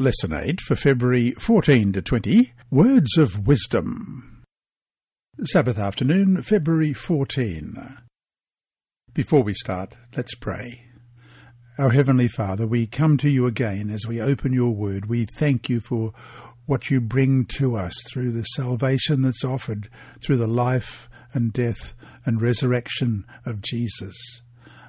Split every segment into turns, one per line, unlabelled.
Lesson 8 for February 14 to 20 Words of Wisdom. Sabbath afternoon, February 14. Before we start, let's pray. Our Heavenly Father, we come to you again as we open your word. We thank you for what you bring to us through the salvation that's offered through the life and death and resurrection of Jesus.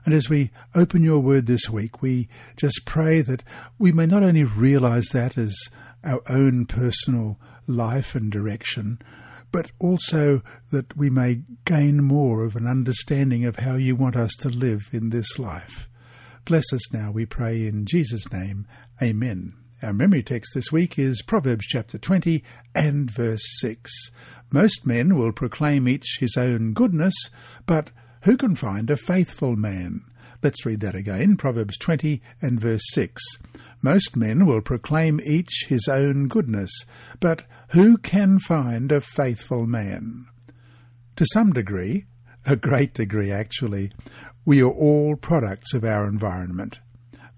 And as we open your word this week, we just pray that we may not only realize that as our own personal life and direction, but also that we may gain more of an understanding of how you want us to live in this life. Bless us now, we pray in Jesus' name. Amen. Our memory text this week is Proverbs chapter 20 and verse 6. Most men will proclaim each his own goodness, but who can find a faithful man? Let's read that again, Proverbs 20 and verse 6. Most men will proclaim each his own goodness, but who can find a faithful man? To some degree, a great degree actually, we are all products of our environment.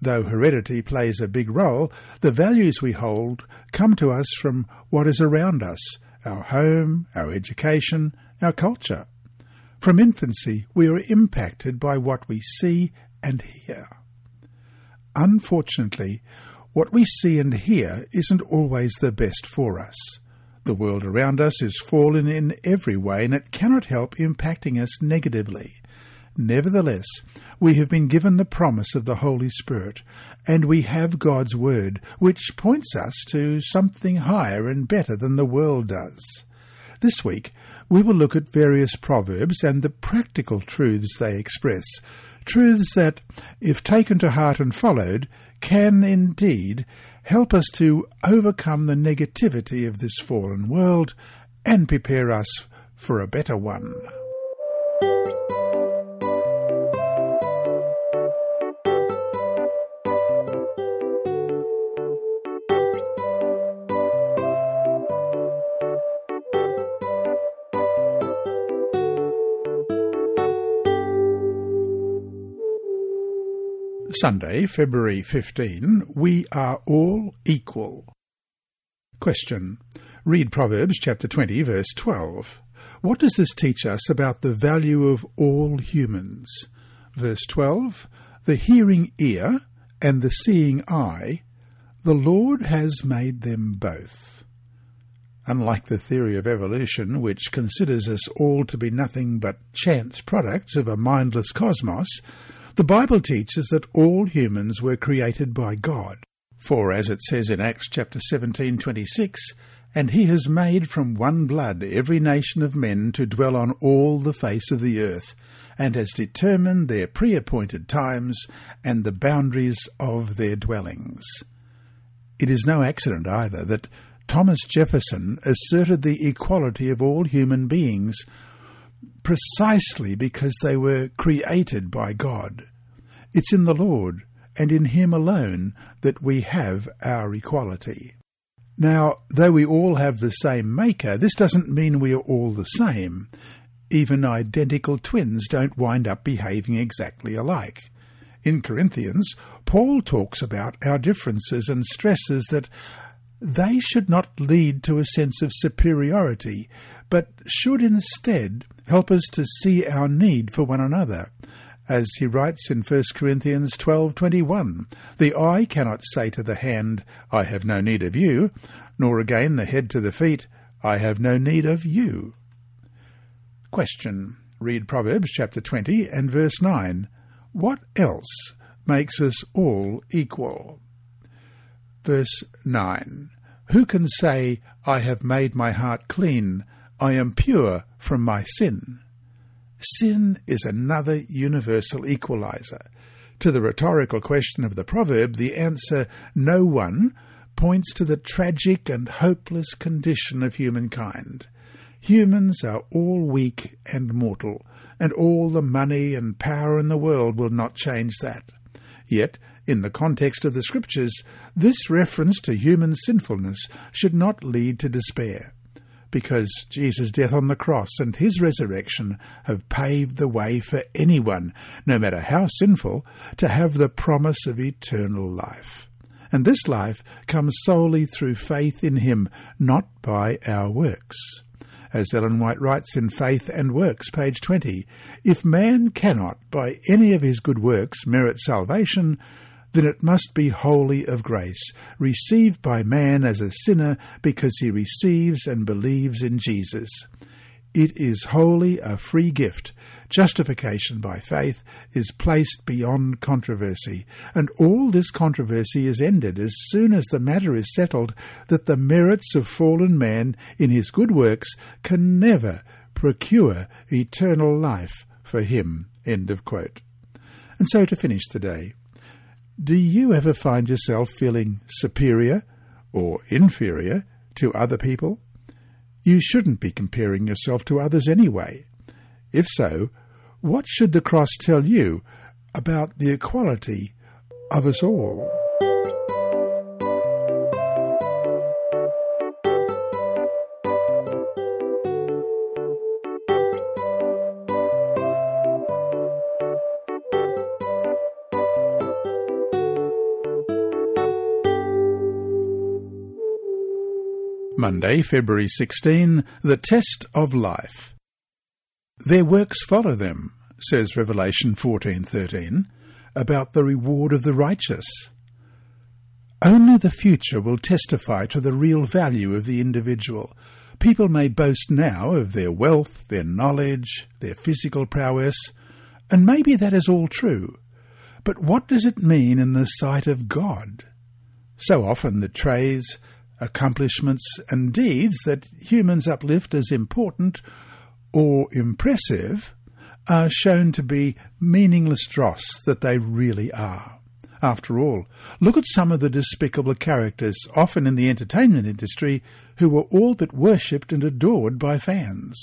Though heredity plays a big role, the values we hold come to us from what is around us our home, our education, our culture. From infancy, we are impacted by what we see and hear. Unfortunately, what we see and hear isn't always the best for us. The world around us is fallen in every way, and it cannot help impacting us negatively. Nevertheless, we have been given the promise of the Holy Spirit, and we have God's Word, which points us to something higher and better than the world does. This week, we will look at various proverbs and the practical truths they express, truths that, if taken to heart and followed, can indeed help us to overcome the negativity of this fallen world and prepare us for a better one. Sunday, February 15, we are all equal. Question. Read Proverbs chapter 20 verse 12. What does this teach us about the value of all humans? Verse 12. The hearing ear and the seeing eye, the Lord has made them both. Unlike the theory of evolution, which considers us all to be nothing but chance products of a mindless cosmos, the Bible teaches that all humans were created by God. For as it says in Acts chapter 17:26, and he has made from one blood every nation of men to dwell on all the face of the earth, and has determined their pre-appointed times and the boundaries of their dwellings. It is no accident either that Thomas Jefferson asserted the equality of all human beings precisely because they were created by God. It's in the Lord and in Him alone that we have our equality. Now, though we all have the same Maker, this doesn't mean we are all the same. Even identical twins don't wind up behaving exactly alike. In Corinthians, Paul talks about our differences and stresses that they should not lead to a sense of superiority, but should instead help us to see our need for one another. As he writes in 1 Corinthians 12:21, "The eye cannot say to the hand, I have no need of you, nor again the head to the feet, I have no need of you." Question. Read Proverbs chapter 20 and verse 9. What else makes us all equal? Verse 9. Who can say, I have made my heart clean, I am pure from my sin? Sin is another universal equalizer. To the rhetorical question of the proverb, the answer, no one, points to the tragic and hopeless condition of humankind. Humans are all weak and mortal, and all the money and power in the world will not change that. Yet, in the context of the Scriptures, this reference to human sinfulness should not lead to despair, because Jesus' death on the cross and his resurrection have paved the way for anyone, no matter how sinful, to have the promise of eternal life. and this life comes solely through faith in him, not by our works. As Ellen White writes in Faith and Works, page 20, if man cannot, by any of his good works, merit salvation, then it must be wholly of grace, received by man as a sinner because he receives and believes in Jesus. It is wholly a free gift. Justification by faith is placed beyond controversy, and all this controversy is ended as soon as the matter is settled that the merits of fallen man in his good works can never procure eternal life for him. End of quote. And so to finish today, do you ever find yourself feeling superior or inferior to other people? You shouldn't be comparing yourself to others anyway. If so, what should the cross tell you about the equality of us all? Monday, February 16, the test of life. Their works follow them, says Revelation 14:13, about the reward of the righteous. Only the future will testify to the real value of the individual. People may boast now of their wealth, their knowledge, their physical prowess, and maybe that is all true. But what does it mean in the sight of God? So often the trays, accomplishments and deeds that humans uplift as important or impressive are shown to be meaningless dross that they really are. After all, look at some of the despicable characters, often in the entertainment industry, who were all but worshipped and adored by fans.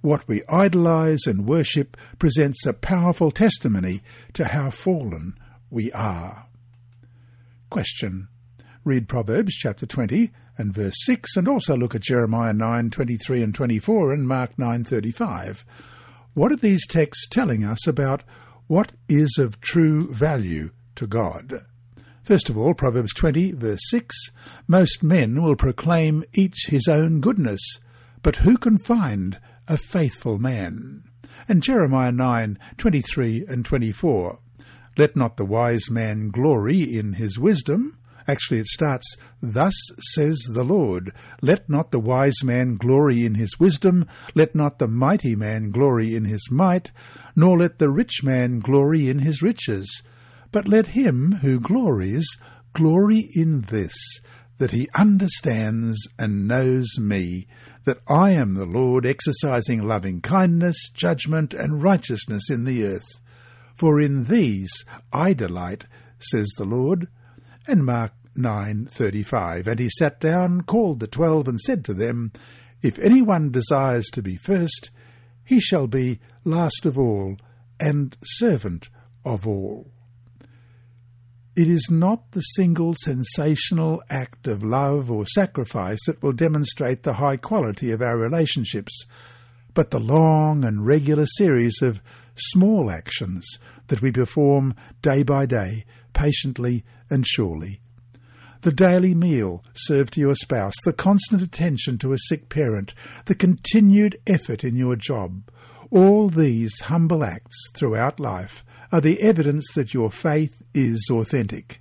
What we idolize and worship presents a powerful testimony to how fallen we are. Question read Proverbs chapter 20 and verse 6 and also look at Jeremiah 9:23 and 24 and Mark 9:35. What are these texts telling us about what is of true value to God? First of all, Proverbs 20 verse 6, most men will proclaim each his own goodness, but who can find a faithful man? And Jeremiah 9:23 and 24. Let not the wise man glory in his wisdom, Actually, it starts, Thus says the Lord, Let not the wise man glory in his wisdom, let not the mighty man glory in his might, nor let the rich man glory in his riches. But let him who glories glory in this, that he understands and knows me, that I am the Lord exercising loving kindness, judgment, and righteousness in the earth. For in these I delight, says the Lord. And Mark 9.35 And he sat down, called the twelve, and said to them, If any one desires to be first, he shall be last of all, and servant of all. It is not the single sensational act of love or sacrifice that will demonstrate the high quality of our relationships, but the long and regular series of small actions that we perform day by day, patiently and surely the daily meal served to your spouse, the constant attention to a sick parent, the continued effort in your job, all these humble acts throughout life are the evidence that your faith is authentic.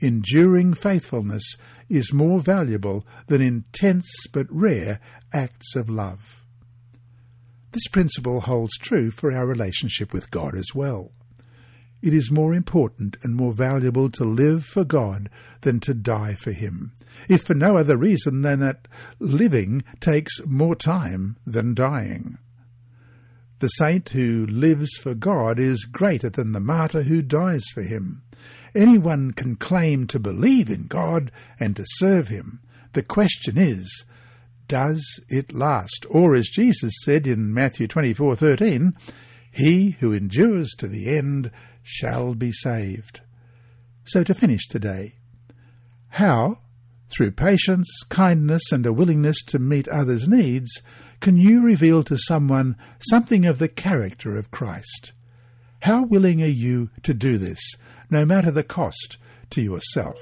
Enduring faithfulness is more valuable than intense but rare acts of love. This principle holds true for our relationship with God as well it is more important and more valuable to live for God than to die for Him, if for no other reason than that living takes more time than dying. The saint who lives for God is greater than the martyr who dies for Him. Anyone can claim to believe in God and to serve Him. The question is, does it last? Or as Jesus said in Matthew 24:13, he who endures to the end shall be saved. So to finish today, how, through patience, kindness, and a willingness to meet others' needs, can you reveal to someone something of the character of Christ? How willing are you to do this, no matter the cost to yourself?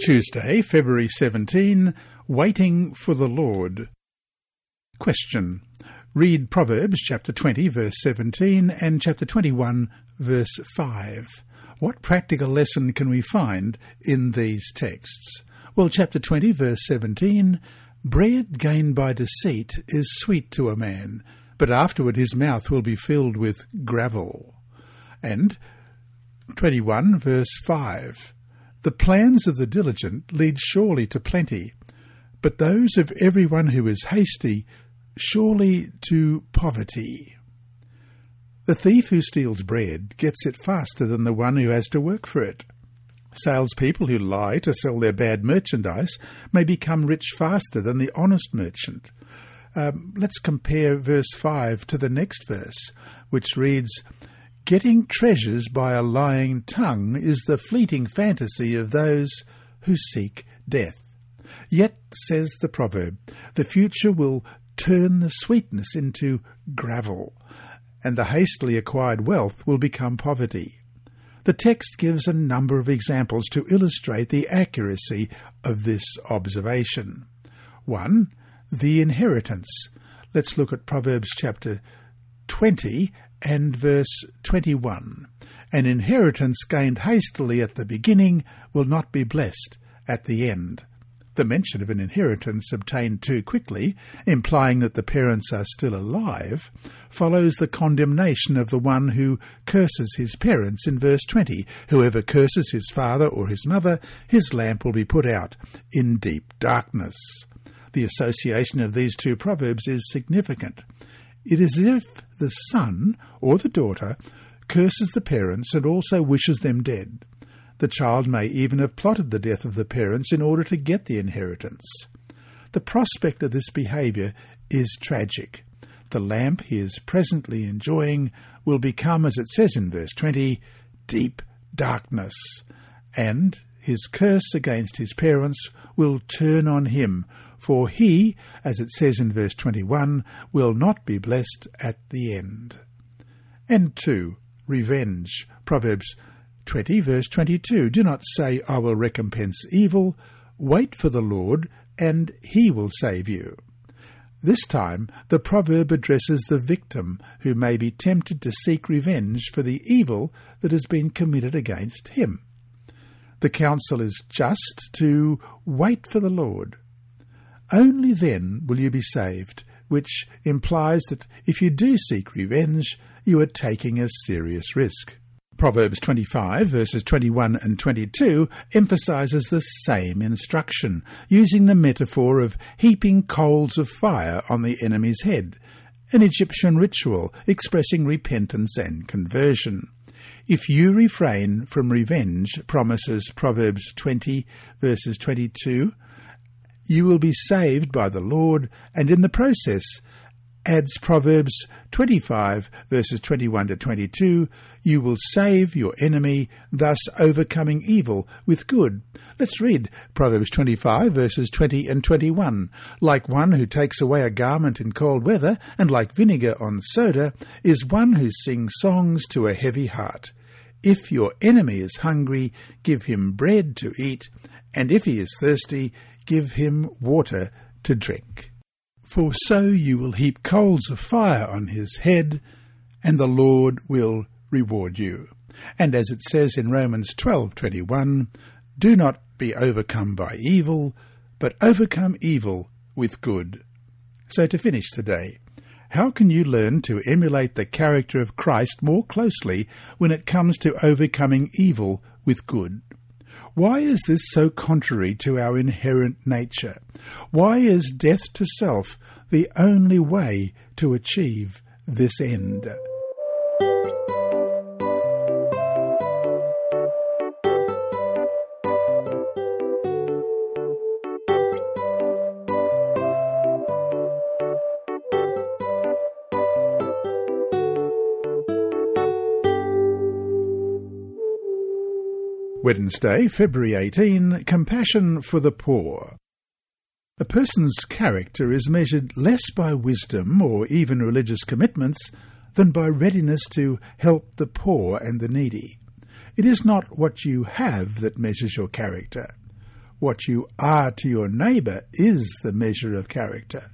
Tuesday, February 17, Waiting for the Lord. Question. Read Proverbs chapter 20 verse 17 and chapter 21 verse 5. What practical lesson can we find in these texts? Well, chapter 20 verse 17, Bread gained by deceit is sweet to a man, but afterward his mouth will be filled with gravel. And 21 verse 5, the plans of the diligent lead surely to plenty, but those of every one who is hasty surely to poverty. The thief who steals bread gets it faster than the one who has to work for it. Salespeople who lie to sell their bad merchandise may become rich faster than the honest merchant. Um, let's compare verse 5 to the next verse, which reads, Getting treasures by a lying tongue is the fleeting fantasy of those who seek death. Yet, says the proverb, the future will turn the sweetness into gravel, and the hastily acquired wealth will become poverty. The text gives a number of examples to illustrate the accuracy of this observation. 1. The inheritance. Let's look at Proverbs chapter 20 and verse 21. An inheritance gained hastily at the beginning will not be blessed at the end. The mention of an inheritance obtained too quickly, implying that the parents are still alive, follows the condemnation of the one who curses his parents in verse 20. Whoever curses his father or his mother, his lamp will be put out in deep darkness. The association of these two proverbs is significant. It is as if the son or the daughter curses the parents and also wishes them dead. The child may even have plotted the death of the parents in order to get the inheritance. The prospect of this behaviour is tragic. The lamp he is presently enjoying will become, as it says in verse 20, deep darkness, and his curse against his parents will turn on him for he, as it says in verse 21, will not be blessed at the end. And 2. Revenge. Proverbs 20, verse 22. Do not say, I will recompense evil. Wait for the Lord, and he will save you. This time, the proverb addresses the victim who may be tempted to seek revenge for the evil that has been committed against him. The counsel is just to wait for the Lord. Only then will you be saved, which implies that if you do seek revenge, you are taking a serious risk. Proverbs 25, verses 21 and 22, emphasizes the same instruction, using the metaphor of heaping coals of fire on the enemy's head, an Egyptian ritual expressing repentance and conversion. If you refrain from revenge, promises Proverbs 20, verses 22, you will be saved by the Lord, and in the process, adds Proverbs 25, verses 21 to 22, you will save your enemy, thus overcoming evil with good. Let's read Proverbs 25, verses 20 and 21. Like one who takes away a garment in cold weather, and like vinegar on soda, is one who sings songs to a heavy heart. If your enemy is hungry, give him bread to eat, and if he is thirsty, give him water to drink. For so you will heap coals of fire on his head, and the Lord will reward you. And as it says in Romans 12:21, do not be overcome by evil, but overcome evil with good. So to finish today, how can you learn to emulate the character of Christ more closely when it comes to overcoming evil with good? Why is this so contrary to our inherent nature? Why is death to self the only way to achieve this end? Wednesday, February 18, Compassion for the Poor. A person's character is measured less by wisdom or even religious commitments than by readiness to help the poor and the needy. It is not what you have that measures your character. What you are to your neighbour is the measure of character.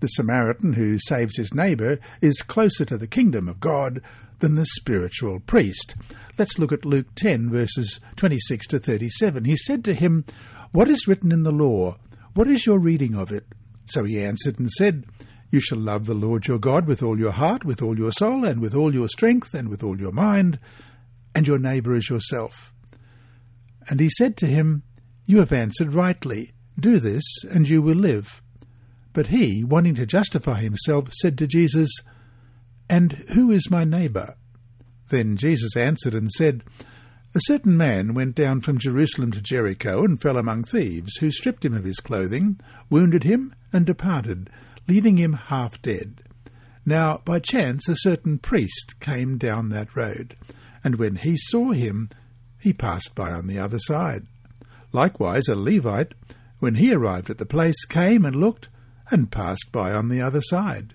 The Samaritan who saves his neighbour is closer to the kingdom of God than the spiritual priest. Let's look at Luke 10, verses 26 to 37. He said to him, What is written in the law? What is your reading of it? So he answered and said, You shall love the Lord your God with all your heart, with all your soul, and with all your strength, and with all your mind, and your neighbour as yourself. And he said to him, You have answered rightly. Do this, and you will live. But he, wanting to justify himself, said to Jesus, And who is my neighbour? Then Jesus answered and said, A certain man went down from Jerusalem to Jericho and fell among thieves, who stripped him of his clothing, wounded him, and departed, leaving him half dead. Now by chance a certain priest came down that road, and when he saw him, he passed by on the other side. Likewise a Levite, when he arrived at the place, came and looked, and passed by on the other side.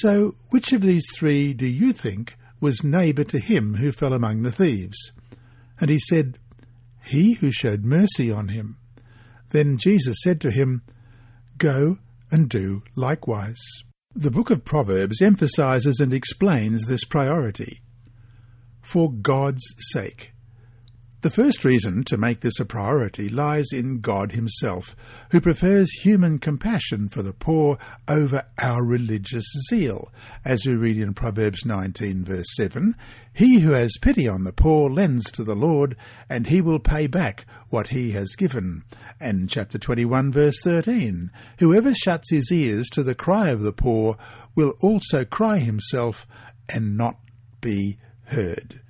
So, which of these three do you think was neighbour to him who fell among the thieves? And he said, He who showed mercy on him. Then Jesus said to him, Go and do likewise. The book of Proverbs emphasizes and explains this priority. For God's sake. The first reason to make this a priority lies in God Himself, who prefers human compassion for the poor over our religious zeal. As we read in Proverbs 19, verse 7, He who has pity on the poor lends to the Lord, and He will pay back what He has given. And chapter 21, verse 13, Whoever shuts his ears to the cry of the poor will also cry himself and not be heard.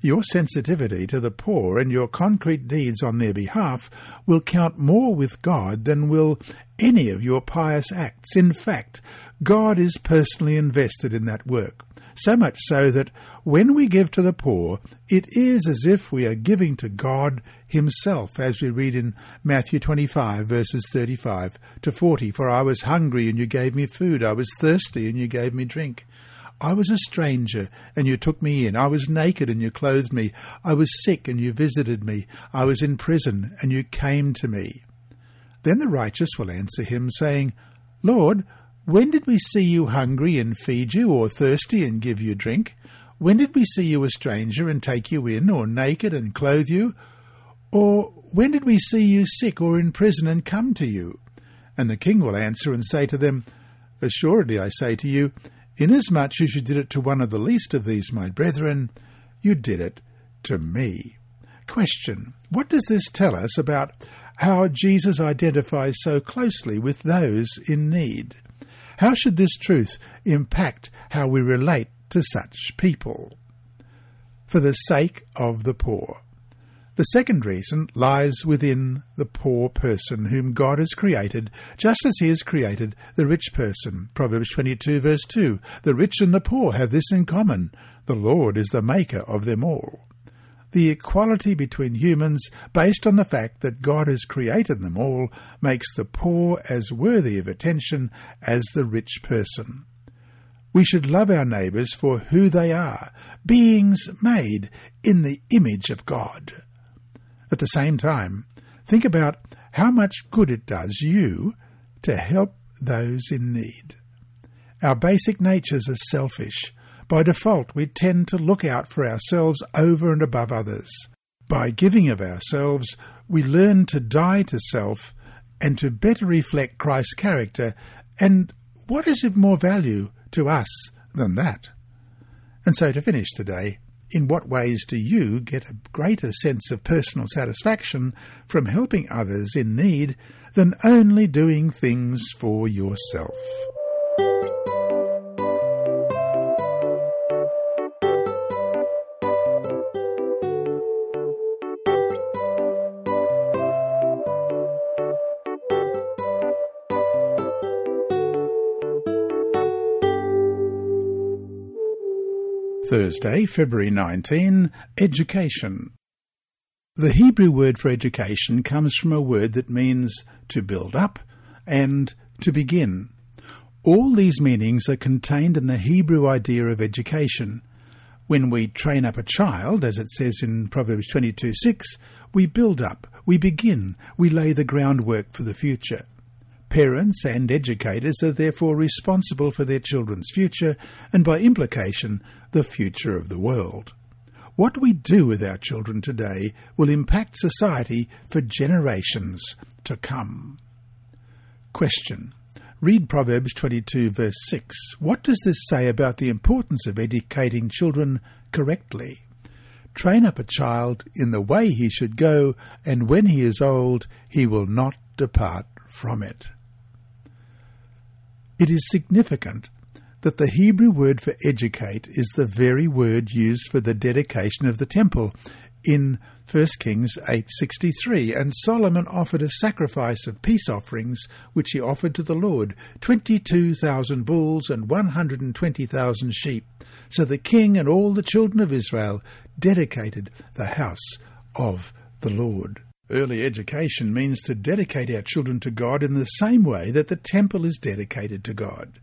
Your sensitivity to the poor and your concrete deeds on their behalf will count more with God than will any of your pious acts. In fact, God is personally invested in that work, so much so that when we give to the poor, it is as if we are giving to God Himself, as we read in Matthew 25, verses 35 to 40. For I was hungry, and you gave me food. I was thirsty, and you gave me drink. I was a stranger, and you took me in. I was naked, and you clothed me. I was sick, and you visited me. I was in prison, and you came to me. Then the righteous will answer him, saying, Lord, when did we see you hungry and feed you, or thirsty and give you drink? When did we see you a stranger and take you in, or naked and clothe you? Or when did we see you sick or in prison and come to you? And the king will answer and say to them, Assuredly I say to you, Inasmuch as you did it to one of the least of these, my brethren, you did it to me. Question What does this tell us about how Jesus identifies so closely with those in need? How should this truth impact how we relate to such people? For the sake of the poor. The second reason lies within the poor person whom God has created, just as he has created the rich person. Proverbs 22 verse 2. The rich and the poor have this in common. The Lord is the maker of them all. The equality between humans, based on the fact that God has created them all, makes the poor as worthy of attention as the rich person. We should love our neighbours for who they are, beings made in the image of God. At the same time, think about how much good it does you to help those in need. Our basic natures are selfish. By default, we tend to look out for ourselves over and above others. By giving of ourselves, we learn to die to self and to better reflect Christ's character. And what is of more value to us than that? And so to finish today, In what ways do you get a greater sense of personal satisfaction from helping others in need than only doing things for yourself? Thursday, February 19, Education. The Hebrew word for education comes from a word that means to build up and to begin. All these meanings are contained in the Hebrew idea of education. When we train up a child, as it says in Proverbs 22:6, we build up, we begin, we lay the groundwork for the future. Parents and educators are therefore responsible for their children's future and, by implication, the future of the world. What we do with our children today will impact society for generations to come. Question. Read Proverbs 22 verse 6. What does this say about the importance of educating children correctly? Train up a child in the way he should go, and when he is old, he will not depart from it. It is significant that the Hebrew word for educate is the very word used for the dedication of the temple in 1 Kings 8:63 and Solomon offered a sacrifice of peace offerings which he offered to the Lord 22,000 bulls and 120,000 sheep so the king and all the children of Israel dedicated the house of the Lord Early education means to dedicate our children to God in the same way that the temple is dedicated to God.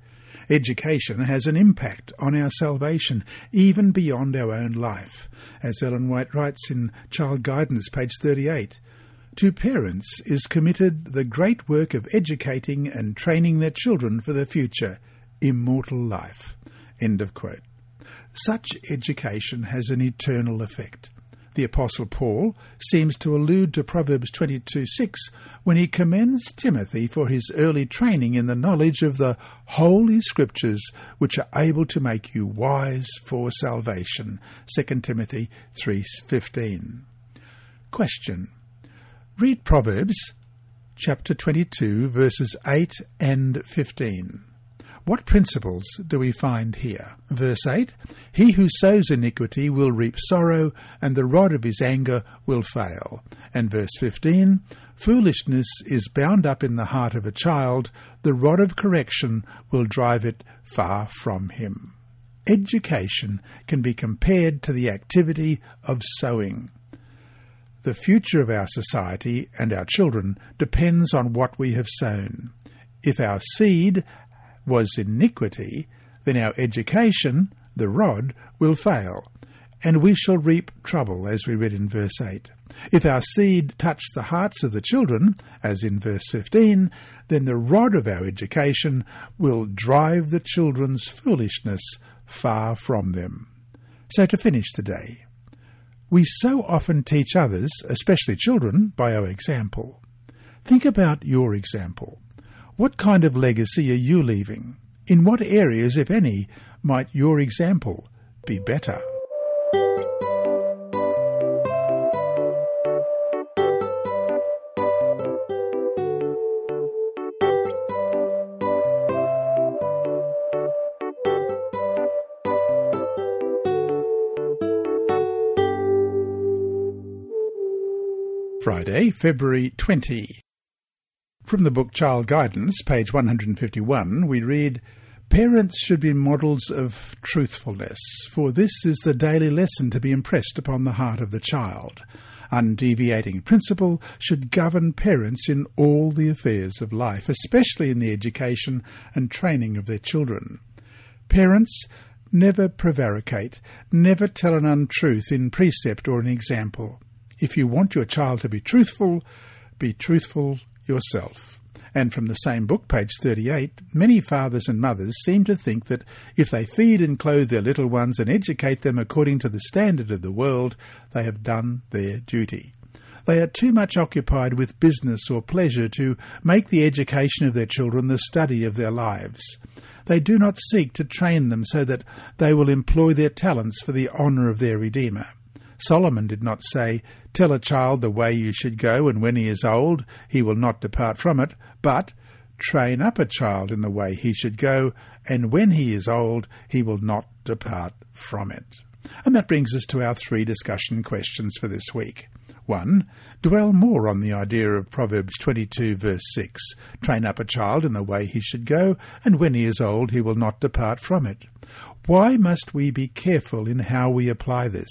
Education has an impact on our salvation, even beyond our own life. As Ellen White writes in Child Guidance, page 38, to parents is committed the great work of educating and training their children for the future, immortal life. End of quote. Such education has an eternal effect. The Apostle Paul seems to allude to Proverbs 22:6 when he commends Timothy for his early training in the knowledge of the holy scriptures which are able to make you wise for salvation. 2 Timothy 3:15. Question. Read Proverbs chapter 22 verses 8 and 15. What principles do we find here? Verse 8 He who sows iniquity will reap sorrow, and the rod of his anger will fail. And verse 15 Foolishness is bound up in the heart of a child, the rod of correction will drive it far from him. Education can be compared to the activity of sowing. The future of our society and our children depends on what we have sown. If our seed was iniquity, then our education, the rod, will fail, and we shall reap trouble, as we read in verse 8. If our seed touch the hearts of the children, as in verse 15, then the rod of our education will drive the children's foolishness far from them. So to finish the day, we so often teach others, especially children, by our example. Think about your example. What kind of legacy are you leaving? In what areas, if any, might your example be better? Friday, February 20. From the book Child Guidance, page 151, we read, Parents should be models of truthfulness, for this is the daily lesson to be impressed upon the heart of the child. Undeviating principle should govern parents in all the affairs of life, especially in the education and training of their children. Parents never prevaricate, never tell an untruth in precept or in example. If you want your child to be truthful, be truthful yourself. And from the same book, page 38, many fathers and mothers seem to think that if they feed and clothe their little ones and educate them according to the standard of the world, they have done their duty. They are too much occupied with business or pleasure to make the education of their children the study of their lives. They do not seek to train them so that they will employ their talents for the honour of their Redeemer. Solomon did not say, Tell a child the way you should go, and when he is old, he will not depart from it, but train up a child in the way he should go, and when he is old, he will not depart from it. And that brings us to our three discussion questions for this week. 1. Dwell more on the idea of Proverbs 22 verse 6. Train up a child in the way he should go, and when he is old he will not depart from it. Why must we be careful in how we apply this?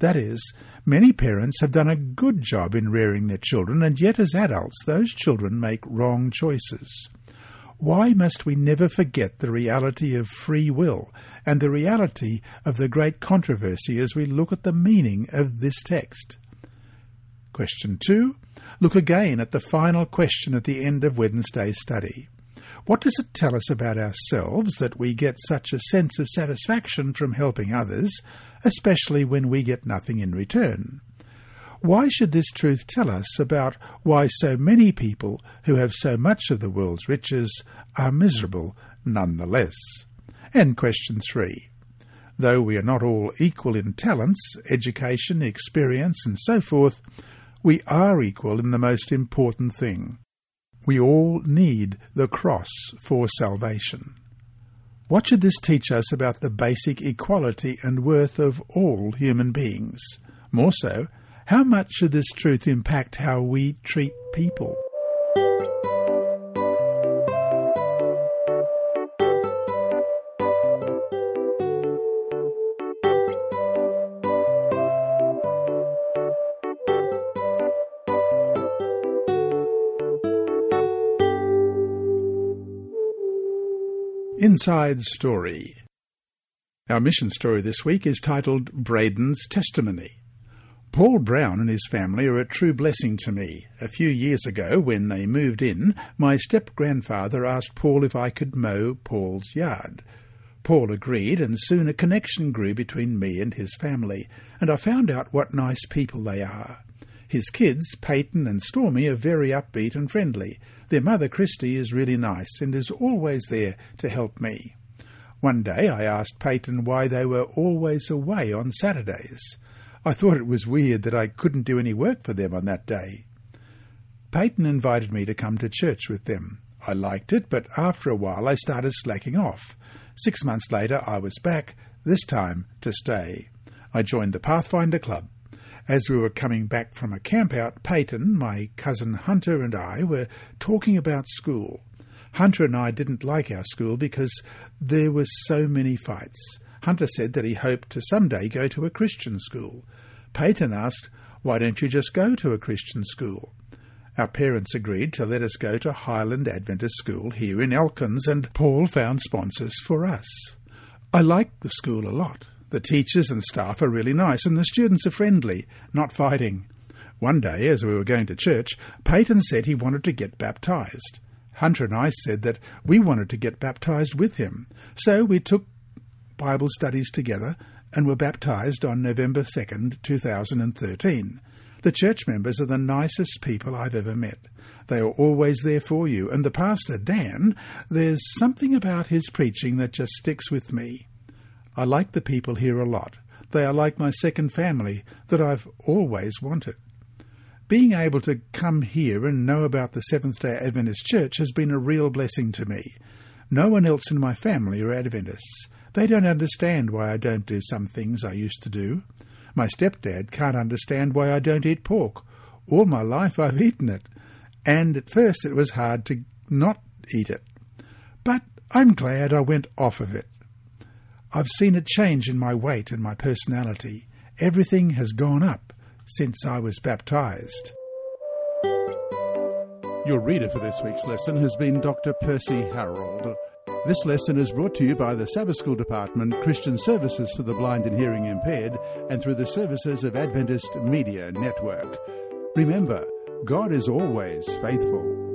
That is, many parents have done a good job in rearing their children, and yet as adults those children make wrong choices. Why must we never forget the reality of free will and the reality of the great controversy as we look at the meaning of this text? Question 2. Look again at the final question at the end of Wednesday's study. What does it tell us about ourselves that we get such a sense of satisfaction from helping others, especially when we get nothing in return? Why should this truth tell us about why so many people who have so much of the world's riches are miserable nonetheless? And question three. Though we are not all equal in talents, education, experience, and so forth, we are equal in the most important thing. We all need the cross for salvation. What should this teach us about the basic equality and worth of all human beings? More so, how much should this truth impact how we treat people? Inside Story. Our mission story this week is titled Braden's Testimony. Paul Brown and his family are a true blessing to me. A few years ago, when they moved in, my step grandfather asked Paul if I could mow Paul's yard. Paul agreed, and soon a connection grew between me and his family, and I found out what nice people they are. His kids, Peyton and Stormy, are very upbeat and friendly. Their mother, Christy, is really nice and is always there to help me. One day I asked Peyton why they were always away on Saturdays. I thought it was weird that I couldn't do any work for them on that day. Peyton invited me to come to church with them. I liked it, but after a while I started slacking off. Six months later I was back, this time to stay. I joined the Pathfinder Club. As we were coming back from a campout, Peyton, my cousin Hunter, and I were talking about school. Hunter and I didn't like our school because there were so many fights. Hunter said that he hoped to some day go to a Christian school. Peyton asked, Why don't you just go to a Christian school? Our parents agreed to let us go to Highland Adventist School here in Elkins, and Paul found sponsors for us. I liked the school a lot. The teachers and staff are really nice, and the students are friendly, not fighting. One day, as we were going to church, Peyton said he wanted to get baptized. Hunter and I said that we wanted to get baptized with him. So we took Bible studies together and were baptized on November 2nd, 2013. The church members are the nicest people I've ever met. They are always there for you, and the pastor, Dan, there's something about his preaching that just sticks with me. I like the people here a lot. They are like my second family that I've always wanted. Being able to come here and know about the Seventh day Adventist Church has been a real blessing to me. No one else in my family are Adventists. They don't understand why I don't do some things I used to do. My stepdad can't understand why I don't eat pork. All my life I've eaten it, and at first it was hard to not eat it. But I'm glad I went off of it. I've seen a change in my weight and my personality. Everything has gone up since I was baptized. Your reader for this week's lesson has been Dr. Percy Harold. This lesson is brought to you by the Sabbath School Department, Christian Services for the Blind and Hearing Impaired, and through the services of Adventist Media Network. Remember, God is always faithful.